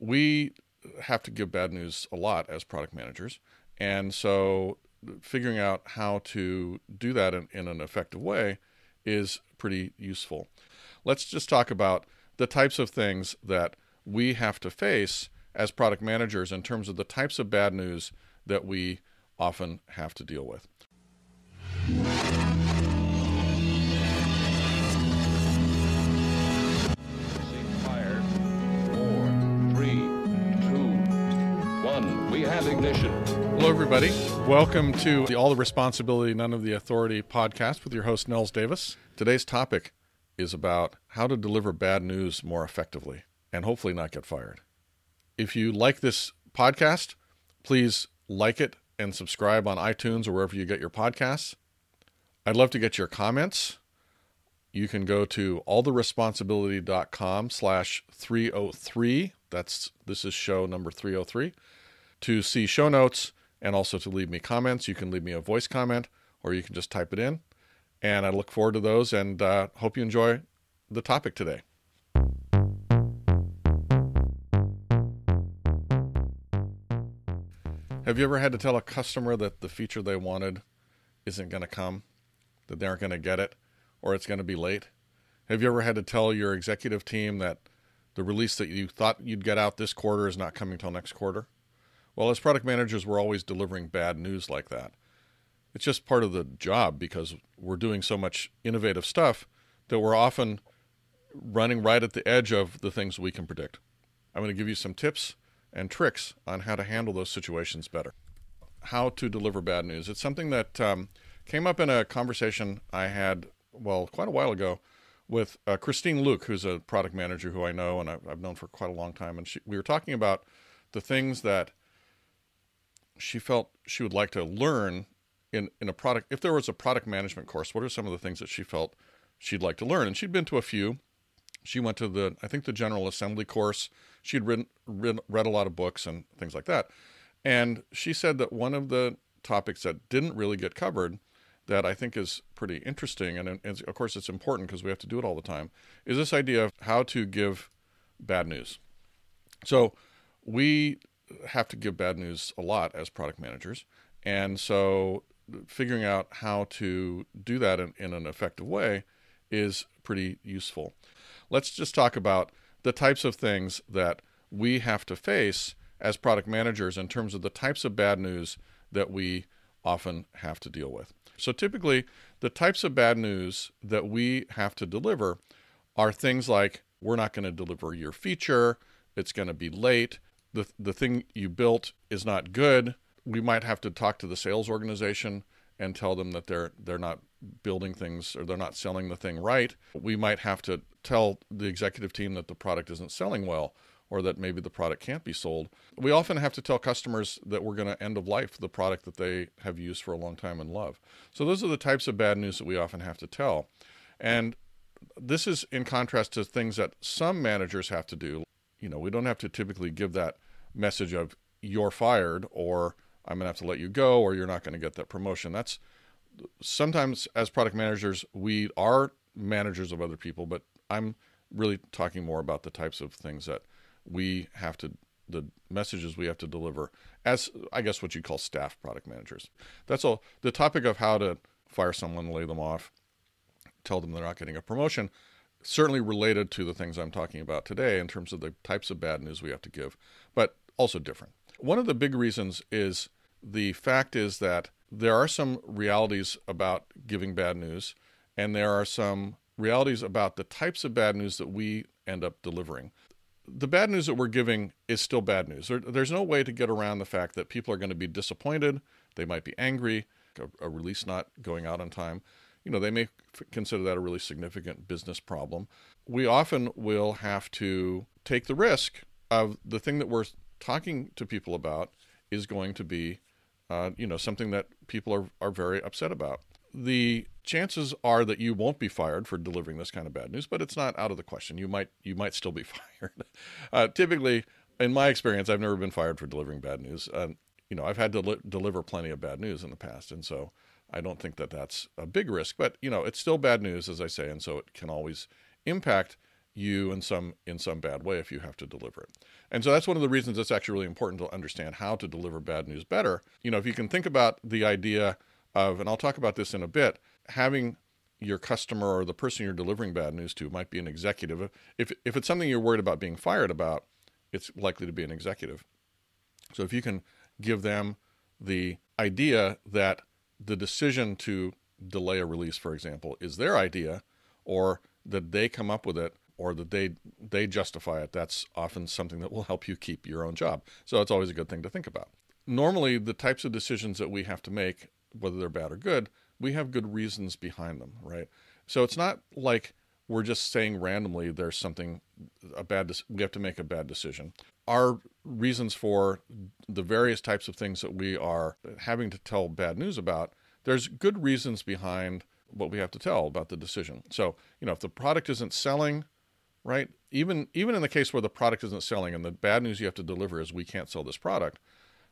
we have to give bad news a lot as product managers. And so figuring out how to do that in, in an effective way is pretty useful. Let's just talk about the types of things that we have to face as product managers in terms of the types of bad news that we often have to deal with. Ignition. Hello, everybody. Welcome to the All the Responsibility, None of the Authority podcast with your host, Nils Davis. Today's topic is about how to deliver bad news more effectively and hopefully not get fired. If you like this podcast, please like it and subscribe on iTunes or wherever you get your podcasts. I'd love to get your comments. You can go to alltheresponsibility.com slash 303. That's this is show number 303 to see show notes and also to leave me comments. You can leave me a voice comment or you can just type it in. And I look forward to those and uh, hope you enjoy the topic today. Have you ever had to tell a customer that the feature they wanted isn't going to come, that they aren't going to get it, or it's going to be late? Have you ever had to tell your executive team that the release that you thought you'd get out this quarter is not coming till next quarter? Well, as product managers, we're always delivering bad news like that. It's just part of the job because we're doing so much innovative stuff that we're often running right at the edge of the things we can predict. I'm going to give you some tips and tricks on how to handle those situations better. How to deliver bad news. It's something that um, came up in a conversation I had, well, quite a while ago with uh, Christine Luke, who's a product manager who I know and I've, known for quite a long time. And she, we were talking about the things that she felt she would like to learn in, in a product. If there was a product management course, what are some of the things that she felt she'd like to learn? And she'd been to a few. She went to the, I think, the General Assembly course. She'd read, read, read a lot of books and things like that. And she said that one of the topics that didn't really get covered that I think is pretty interesting, and, and of course it's important because we have to do it all the time, is this idea of how to give bad news. So we have to give bad news a lot as product managers. And so figuring out how to do that in, in an effective way is pretty useful. Let's just talk about the types of things that we have to face as product managers in terms of the types of bad news that we often have to deal with. So, typically, the types of bad news that we have to deliver are things like we're not going to deliver your feature, it's going to be late, the, the thing you built is not good. We might have to talk to the sales organization and tell them that they're they're not building things or they're not selling the thing right. We might have to tell the executive team that the product isn't selling well or that maybe the product can't be sold. We often have to tell customers that we're going to end of life the product that they have used for a long time and love. So those are the types of bad news that we often have to tell. And this is in contrast to things that some managers have to do. You know, we don't have to typically give that message of you're fired or I'm going to have to let you go or you're not going to get that promotion. That's sometimes as product managers, we are managers of other people, but I'm really talking more about the types of things that we have to the messages we have to deliver as I guess what you'd call staff product managers. That's all the topic of how to fire someone, lay them off, tell them they're not getting a promotion, certainly related to the things I'm talking about today in terms of the types of bad news we have to give, but also different. One of the big reasons is the fact is that there are some realities about giving bad news, and there are some realities about the types of bad news that we end up delivering. The bad news that we're giving is still bad news. There, there's no way to get around the fact that people are going to be disappointed, they might be angry, a, a release not going out on time. You know, they may consider that a really significant business problem. We often will have to take the risk of the thing that we're talking to people about is going to be, uh, you know, something that people are, are very upset about. The chances are that you won't be fired for delivering this kind of bad news, but it's not out of the question. You might you might still be fired. Uh, typically, in my experience, I've never been fired for delivering bad news. Uh, you know, I've had to li- deliver plenty of bad news in the past, and so I don't think that that's a big risk. But you know, it's still bad news, as I say, and so it can always impact you in some in some bad way if you have to deliver it. And so that's one of the reasons it's actually really important to understand how to deliver bad news better. You know, if you can think about the idea of and I'll talk about this in a bit, having your customer or the person you're delivering bad news to might be an executive. If if it's something you're worried about being fired about, it's likely to be an executive. So if you can give them the idea that the decision to delay a release, for example, is their idea, or that they come up with it, or that they they justify it, that's often something that will help you keep your own job. So it's always a good thing to think about. Normally, the types of decisions that we have to make, whether they're bad or good, we have good reasons behind them, right? So it's not like we're just saying randomly there's something a bad we have to make a bad decision. Our reasons for the various types of things that we are having to tell bad news about, there's good reasons behind what we have to tell about the decision. So, you know, if the product isn't selling, right? Even even in the case where the product isn't selling and the bad news you have to deliver is we can't sell this product,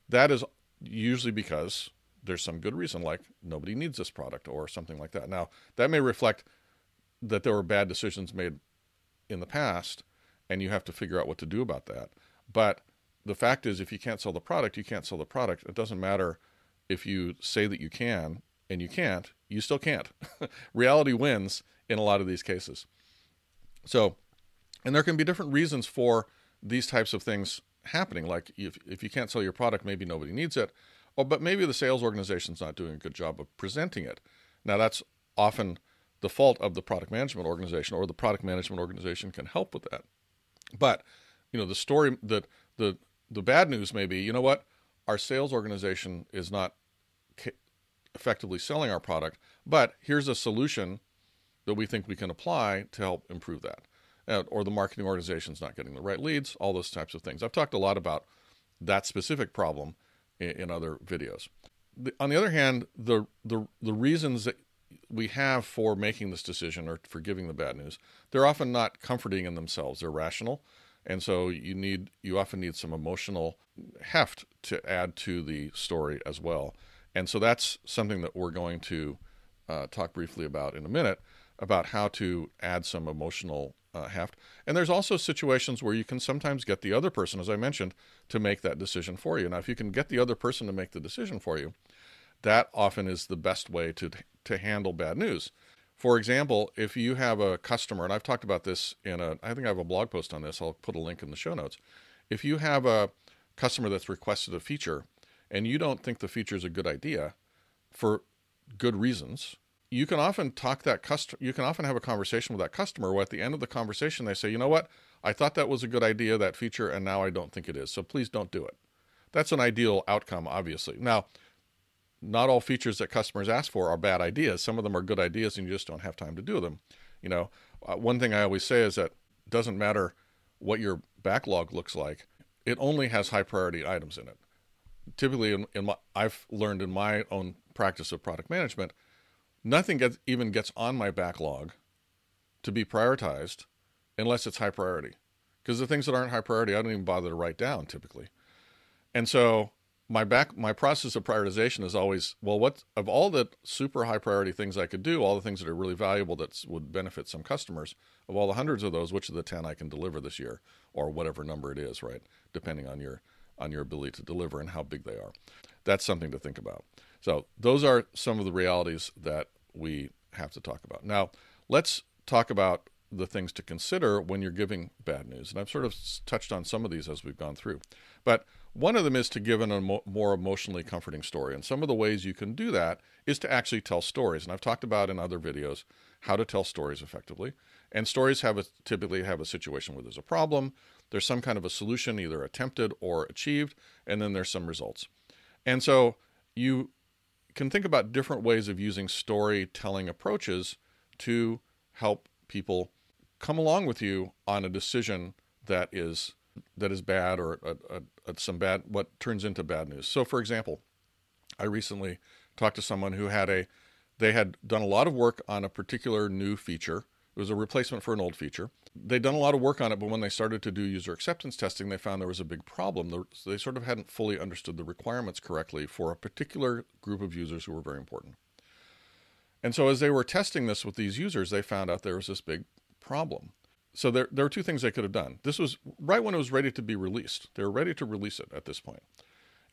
that is usually because there's some good reason, like nobody needs this product or something like that. Now, that may reflect that there were bad decisions made in the past, and you have to figure out what to do about that. But the fact is, if you can't sell the product, you can't sell the product. It doesn't matter if you say that you can and you can't, you still can't. Reality wins in a lot of these cases. So, and there can be different reasons for these types of things happening. Like if, if you can't sell your product, maybe nobody needs it. or but maybe the sales organization's not doing a good job of presenting it. Now, that's often the fault of the product management organization, or the product management organization can help with that. But, you know, the story that the the bad news may be, you know what, our sales organization is not effectively selling our product, but here's a solution that we think we can apply to help improve that. Uh, or the marketing organization's not getting the right leads, all those types of things. I've talked a lot about that specific problem in, in other videos. The, on the other hand, the, the the reasons that we have for making this decision or for giving the bad news, they're often not comforting in themselves. They're rational, and so you need you often need some emotional heft to add to the story as well. And so that's something that we're going to uh, talk briefly about in a minute about how to add some emotional uh, heft. And there's also situations where you can sometimes get the other person, as I mentioned, to make that decision for you. Now, if you can get the other person to make the decision for you, that often is the best way to to handle bad news. For example, if you have a customer, and I've talked about this in a, I think I have a blog post on this. I'll put a link in the show notes. If you have a customer that's requested a feature, and you don't think the feature is a good idea, for good reasons, you can often talk that customer you can often have a conversation with that customer where at the end of the conversation they say you know what i thought that was a good idea that feature and now i don't think it is so please don't do it that's an ideal outcome obviously now not all features that customers ask for are bad ideas some of them are good ideas and you just don't have time to do them you know uh, one thing i always say is that it doesn't matter what your backlog looks like it only has high priority items in it typically in, in my, i've learned in my own practice of product management nothing gets, even gets on my backlog to be prioritized unless it's high priority. Because the things that aren't high priority, I don't even bother to write down typically. And so my back my process of prioritization is always well what of all the super high priority things I could do, all the things that are really valuable that would benefit some customers, of all the hundreds of those, which of the 10 I can deliver this year or whatever number it is, right? Depending on your on your ability to deliver and how big they are. That's something to think about. So, those are some of the realities that we have to talk about. Now, let's talk about the things to consider when you're giving bad news. And I've sort of touched on some of these as we've gone through. But one of them is to give an emo- more emotionally comforting story. And some of the ways you can do that is to actually tell stories. And I've talked about in other videos how to tell stories effectively. And stories have a, typically have a situation where there's a problem, there's some kind of a solution either attempted or achieved, and then there's some results. And so you can think about different ways of using storytelling approaches to help people come along with you on a decision that is that is bad or a, a, a, some bad what turns into bad news. So, for example, I recently talked to someone who had a they had done a lot of work on a particular new feature it was a replacement for an old feature. They'd done a lot of work on it, but when they started to do user acceptance testing, they found there was a big problem. They sort of hadn't fully understood the requirements correctly for a particular group of users who were very important. And so, as they were testing this with these users, they found out there was this big problem. So there, there were two things they could have done. This was right when it was ready to be released. They were ready to release it at this point.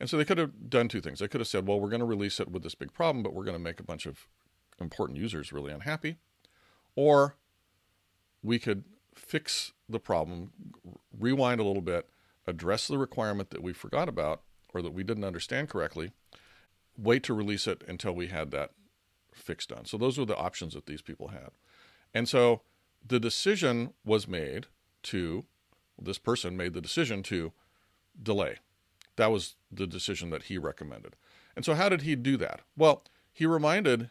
And so they could have done two things. They could have said, well, we're going to release it with this big problem, but we're going to make a bunch of important users really unhappy. Or we could fix the problem, rewind a little bit, address the requirement that we forgot about or that we didn't understand correctly, wait to release it until we had that fix done. So those were the options that these people had. And so the decision was made to, this person made the decision to delay. That was the decision that he recommended. And so, how did he do that? Well, he reminded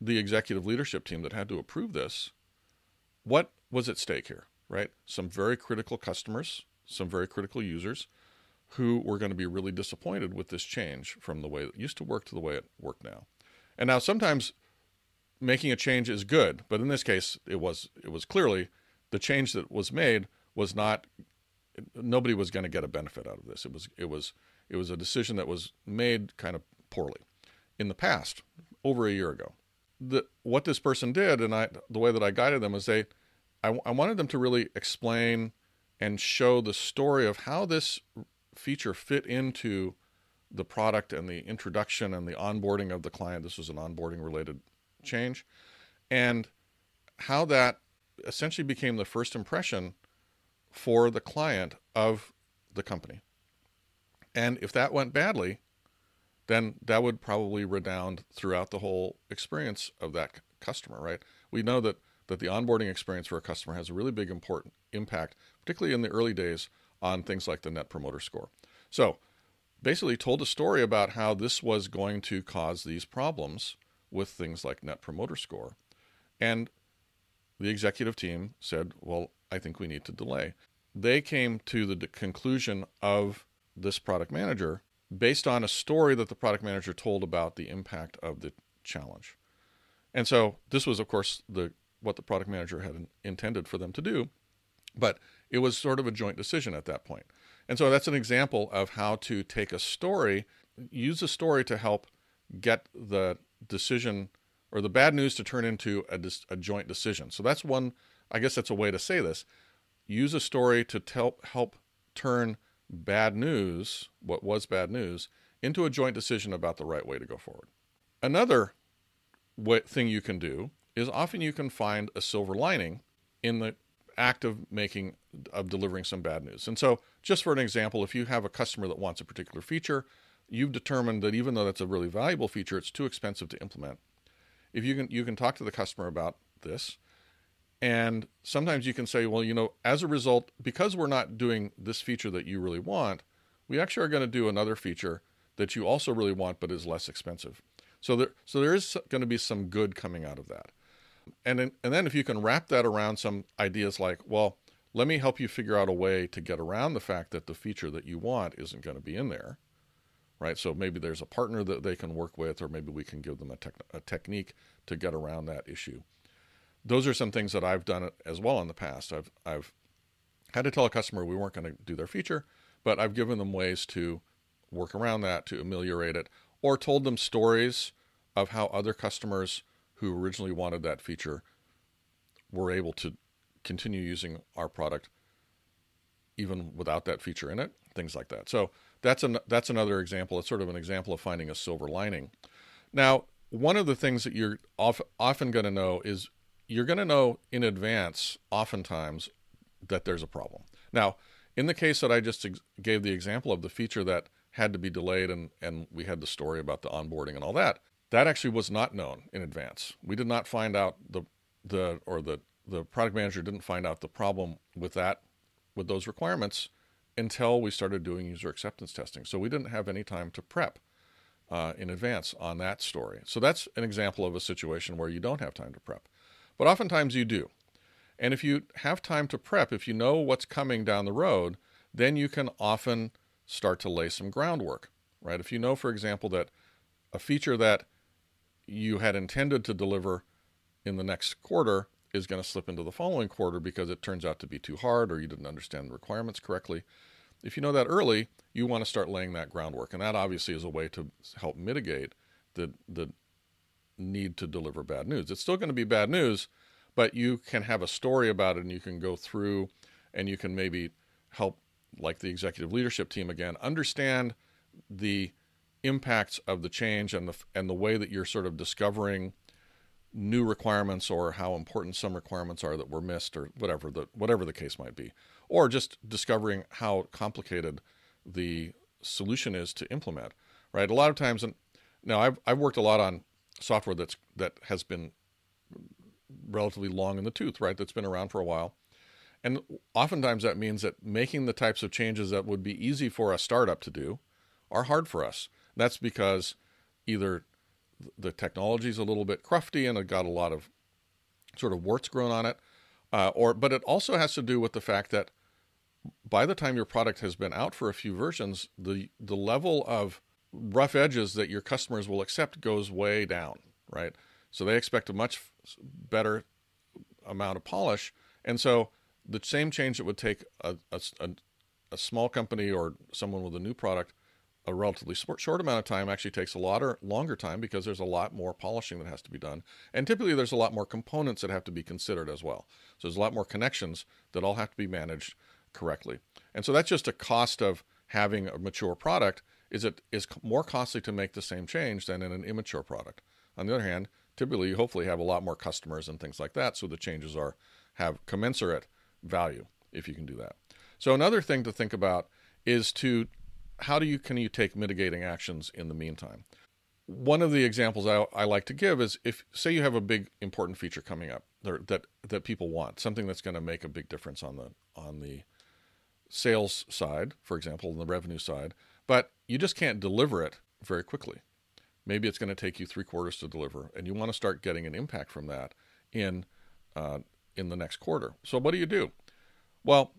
the executive leadership team that had to approve this what was at stake here, right? Some very critical customers, some very critical users who were going to be really disappointed with this change from the way it used to work to the way it worked now. And now sometimes making a change is good, but in this case it was it was clearly the change that was made was not nobody was going to get a benefit out of this. It was it was it was a decision that was made kind of poorly in the past, over a year ago. The, what this person did, and I, the way that I guided them, was they, I, I wanted them to really explain and show the story of how this feature fit into the product and the introduction and the onboarding of the client. This was an onboarding related change, and how that essentially became the first impression for the client of the company. And if that went badly, then that would probably redound throughout the whole experience of that customer, right? We know that that the onboarding experience for a customer has a really big important impact, particularly in the early days on things like the net promoter score. So, basically told a story about how this was going to cause these problems with things like net promoter score. And the executive team said, "Well, I think we need to delay." They came to the conclusion of this product manager based on a story that the product manager told about the impact of the challenge. And so this was of course the what the product manager had intended for them to do, but it was sort of a joint decision at that point. And so that's an example of how to take a story, use a story to help get the decision or the bad news to turn into a, a joint decision. So that's one, I guess that's a way to say this. Use a story to tell, help turn bad news, what was bad news, into a joint decision about the right way to go forward. Another thing you can do is often you can find a silver lining in the act of making of delivering some bad news. And so, just for an example, if you have a customer that wants a particular feature, you've determined that even though that's a really valuable feature, it's too expensive to implement. If you can you can talk to the customer about this, and sometimes you can say, well, you know, as a result, because we're not doing this feature that you really want, we actually are going to do another feature that you also really want but is less expensive. So there so there is going to be some good coming out of that and then, and then if you can wrap that around some ideas like, well, let me help you figure out a way to get around the fact that the feature that you want isn't going to be in there, right? So maybe there's a partner that they can work with, or maybe we can give them a, a technique to get around that issue. Those are some things that I've done as well in the past. I've I've had to tell a customer we weren't going to do their feature, but I've given them ways to work around that to ameliorate it, or told them stories of how other customers who originally wanted that feature were able to continue using our product even without that feature in it, things like that. So that's an that's another example. It's sort of an example of finding a silver lining. Now, one of the things that you're often going to know is you're going to know in advance, oftentimes, that there's a problem. Now, in the case that I just ex- gave the example of the feature that had to be delayed and, and we had the story about the onboarding and all that, that actually was not known in advance. We did not find out the the or the the product manager didn't find out the problem with that with those requirements until we started doing user acceptance testing. So we didn't have any time to prep uh, in advance on that story. So that's an example of a situation where you don't have time to prep, but oftentimes you do. And if you have time to prep, if you know what's coming down the road, then you can often start to lay some groundwork, right? If you know, for example, that a feature that you had intended to deliver in the next quarter is going to slip into the following quarter because it turns out to be too hard or you didn't understand the requirements correctly. If you know that early, you want to start laying that groundwork. And that obviously is a way to help mitigate the, the need to deliver bad news. It's still going to be bad news, but you can have a story about it and you can go through and you can maybe help like the executive leadership team again understand the impacts of the change and the and the way that you're sort of discovering new requirements or how important some requirements are that were missed or whatever the whatever the case might be. Or just discovering how complicated the solution is to implement right? A lot of times and now I've, I've worked a lot on software that's that has been relatively long in the tooth right? That's been around for a while. And oftentimes that means that making the types of changes that would be easy for a startup to do are hard for us. That's because either the technology is a little bit crufty and it got a lot of sort of warts grown on it, uh, or but it also has to do with the fact that by the time your product has been out for a few versions, the the level of rough edges that your customers will accept goes way down, right? So they expect a much better amount of polish, and so the same change that would take a, a, a small company or someone with a new product a relatively short amount of time actually takes a lot or longer time because there's a lot more polishing that has to be done. And typically there's a lot more components that have to be considered as well. So there's a lot more connections that all have to be managed correctly. And so that's just a cost of having a mature product is it is more costly to make the same change than in an immature product. On the other hand, typically you hopefully have a lot more customers and things like that so the changes are have commensurate value if you can do that. So another thing to think about is to how do you can you take mitigating actions in the meantime? One of the examples I, I like to give is if say you have a big important feature coming up that that people want, something that's going to make a big difference on the on the sales side, for example, on the revenue side, but you just can't deliver it very quickly. Maybe it's going to take you three quarters to deliver, and you want to start getting an impact from that in uh, in the next quarter. So what do you do? Well,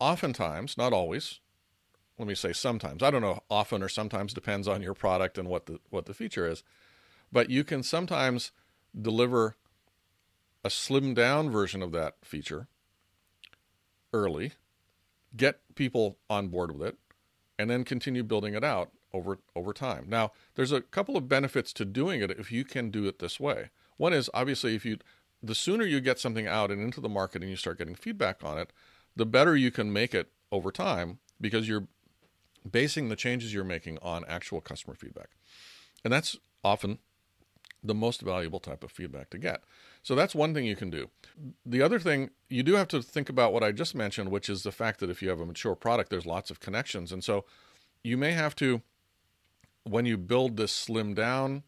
oftentimes, not always, let me say sometimes. I don't know often or sometimes depends on your product and what the what the feature is. But you can sometimes deliver a slimmed down version of that feature early, get people on board with it, and then continue building it out over over time. Now, there's a couple of benefits to doing it if you can do it this way. One is obviously if you the sooner you get something out and into the market and you start getting feedback on it, the better you can make it over time because you're basing the changes you're making on actual customer feedback. And that's often the most valuable type of feedback to get. So that's one thing you can do. The other thing, you do have to think about what I just mentioned, which is the fact that if you have a mature product, there's lots of connections. And so you may have to, when you build this slim down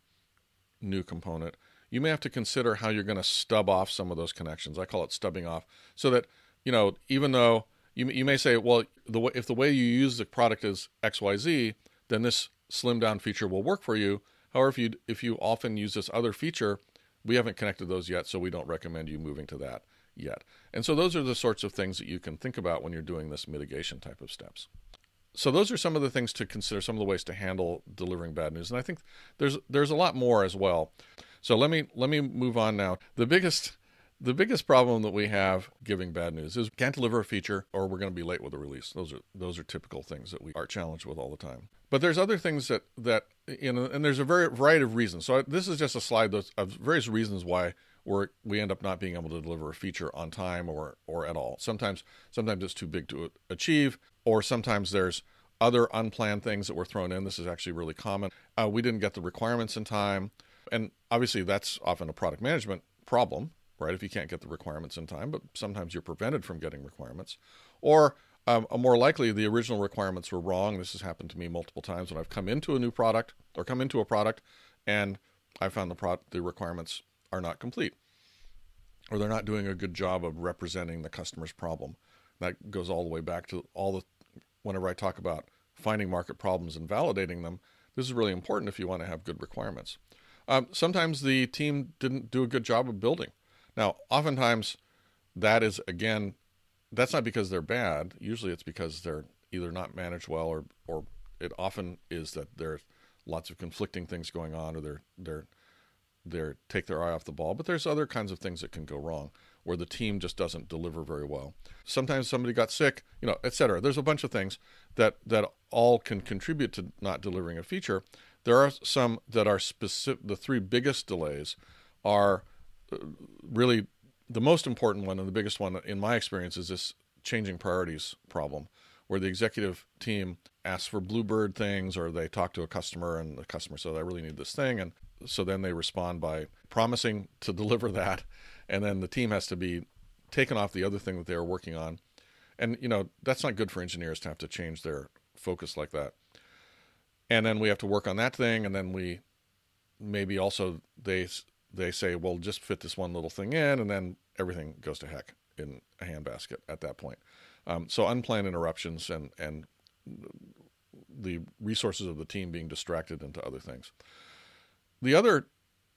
new component, you may have to consider how you're going to stub off some of those connections. I call it stubbing off. So that, you know, even though you, you may say, well, the if the way you use the product is XYZ, then this slim down feature will work for you. However, if you if you often use this other feature, we haven't connected those yet, so we don't recommend you moving to that yet. And so those are the sorts of things that you can think about when you're doing this mitigation type of steps. So those are some of the things to consider, some of the ways to handle delivering bad news. And I think there's there's a lot more as well. So let me let me move on now. The biggest the biggest problem that we have giving bad news is can't deliver a feature or we're going to be late with a release. Those are those are typical things that we are challenged with all the time. But there's other things that that you know, and there's a very variety of reasons. So this is just a slide of various reasons why we we end up not being able to deliver a feature on time or or at all. Sometimes sometimes it's too big to achieve, or sometimes there's other unplanned things that were thrown in. This is actually really common. Uh, we didn't get the requirements in time, and obviously that's often a product management problem right? If you can't get the requirements in time, but sometimes you're prevented from getting requirements. Or um, more likely, the original requirements were wrong. This has happened to me multiple times when I've come into a new product or come into a product and I found the pro- the requirements are not complete, or they're not doing a good job of representing the customer's problem. That goes all the way back to all the whenever I talk about finding market problems and validating them. This is really important if you want to have good requirements. Um, sometimes the team didn't do a good job of building. Now, oftentimes that is again that's not because they're bad. Usually it's because they're either not managed well or or it often is that there's lots of conflicting things going on or they're they're they're take their eye off the ball. But there's other kinds of things that can go wrong where the team just doesn't deliver very well. Sometimes somebody got sick, you know, etc. There's a bunch of things that that all can contribute to not delivering a feature. There are some that are specific. The three biggest delays are really the most important one and the biggest one in my experience is this changing priorities problem, where the executive team asks for bluebird things or they talk to a customer and the customer says, I really need this thing. And so then they respond by promising to deliver that. And then the team has to be taken off the other thing that they are working on. And, you know, that's not good for engineers to have to change their focus like that. And then we have to work on that thing. And then we maybe also they they say, well, just fit this one little thing in, and then everything goes to heck in a handbasket at that point. Um, so unplanned interruptions and and the resources of the team being distracted into other things. The other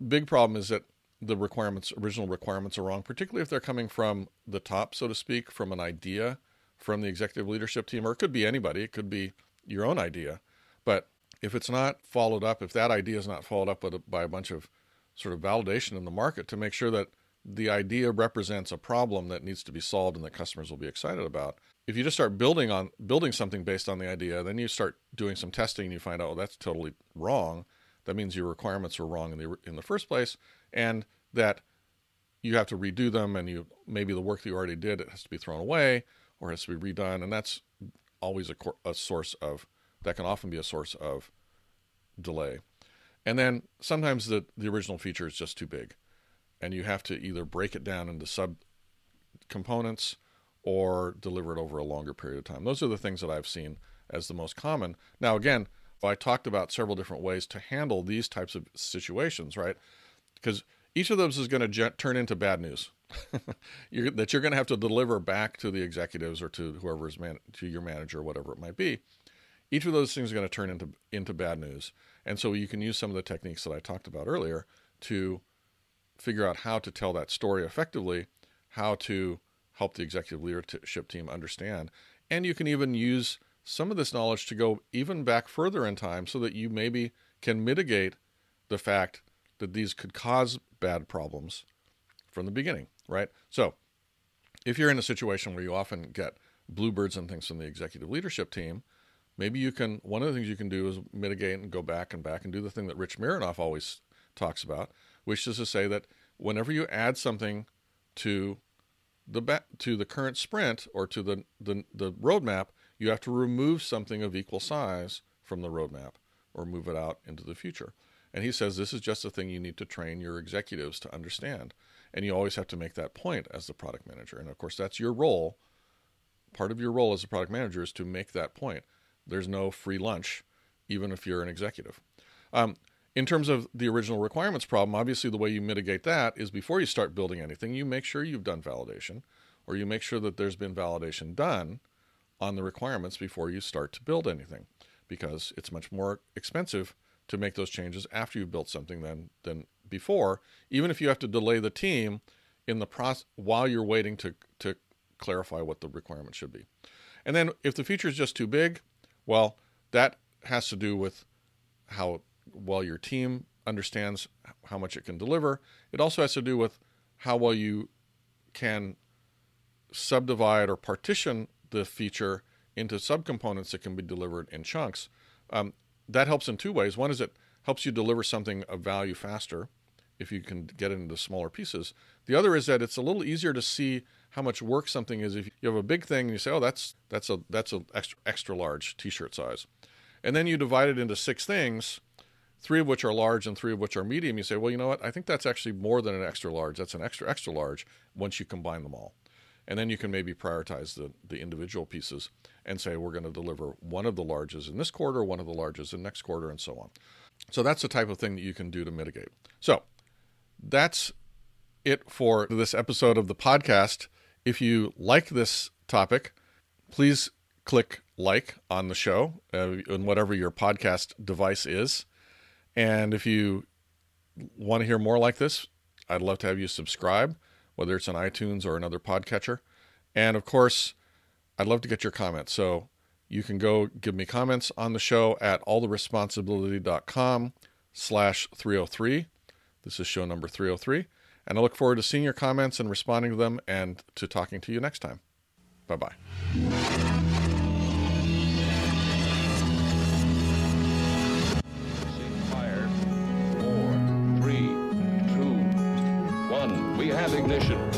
big problem is that the requirements, original requirements, are wrong, particularly if they're coming from the top, so to speak, from an idea from the executive leadership team, or it could be anybody, it could be your own idea. But if it's not followed up, if that idea is not followed up by a bunch of sort of validation in the market to make sure that the idea represents a problem that needs to be solved and that customers will be excited about. If you just start building on building something based on the idea, then you start doing some testing and you find out, oh, that's totally wrong. That means your requirements were wrong in the in the first place, and that you have to redo them, and you maybe the work that you already did it has to be thrown away or has to be redone, and that's always a, a source of that can often be a source of delay. And then sometimes the, the original feature is just too big. And you have to either break it down into sub components or deliver it over a longer period of time. Those are the things that I've seen as the most common. Now, again, I talked about several different ways to handle these types of situations, right? Because each of those is going to turn into bad news you're, that you're going to have to deliver back to the executives or to whoever's man- to your manager, or whatever it might be. Each of those things are going to turn into into bad news, and so you can use some of the techniques that I talked about earlier to figure out how to tell that story effectively, how to help the executive leadership team understand. And you can even use some of this knowledge to go even back further in time so that you maybe can mitigate the fact that these could cause bad problems from the beginning, right? So, if you're in a situation where you often get bluebirds and things from the executive leadership team, maybe you can one of the things you can do is mitigate and go back and back and do the thing that Rich Mironov always talks about, which is to say that whenever you add something to the to the current sprint or to the, the the roadmap, you have to remove something of equal size from the roadmap or move it out into the future. And he says this is just a thing you need to train your executives to understand. And you always have to make that point as the product manager. And of course, that's your role. Part of your role as a product manager is to make that point. There's no free lunch, even if you're an executive. Um, in terms of the original requirements problem, obviously the way you mitigate that is before you start building anything, you make sure you've done validation or you make sure that there's been validation done on the requirements before you start to build anything because it's much more expensive to make those changes after you've built something than than before even if you have to delay the team in the process while you're waiting to to clarify what the requirement should be and then if the feature is just too big well, that has to do with how well your team understands how much it can deliver. It also has to do with how well you can subdivide or partition the feature into subcomponents that can be delivered in chunks. Um, that helps in two ways. One is it helps you deliver something of value faster if you can get it into smaller pieces. The other is that it's a little easier to see how much work something is if you have a big thing and you say, "Oh, that's that's a that's an extra extra large t-shirt size," and then you divide it into six things, three of which are large and three of which are medium. You say, "Well, you know what? I think that's actually more than an extra large. That's an extra extra large." Once you combine them all, and then you can maybe prioritize the the individual pieces and say, "We're going to deliver one of the larges in this quarter, one of the larges in next quarter, and so on." So that's the type of thing that you can do to mitigate. So that's it for this episode of the podcast. If you like this topic, please click like on the show uh, on whatever your podcast device is. And if you want to hear more like this, I'd love to have you subscribe, whether it's on iTunes or another podcatcher. And of course, I'd love to get your comments. So you can go give me comments on the show at alltheresponsibility.com slash 303. This is show number 303. And I look forward to seeing your comments and responding to them and to talking to you next time. Bye bye. Ignition.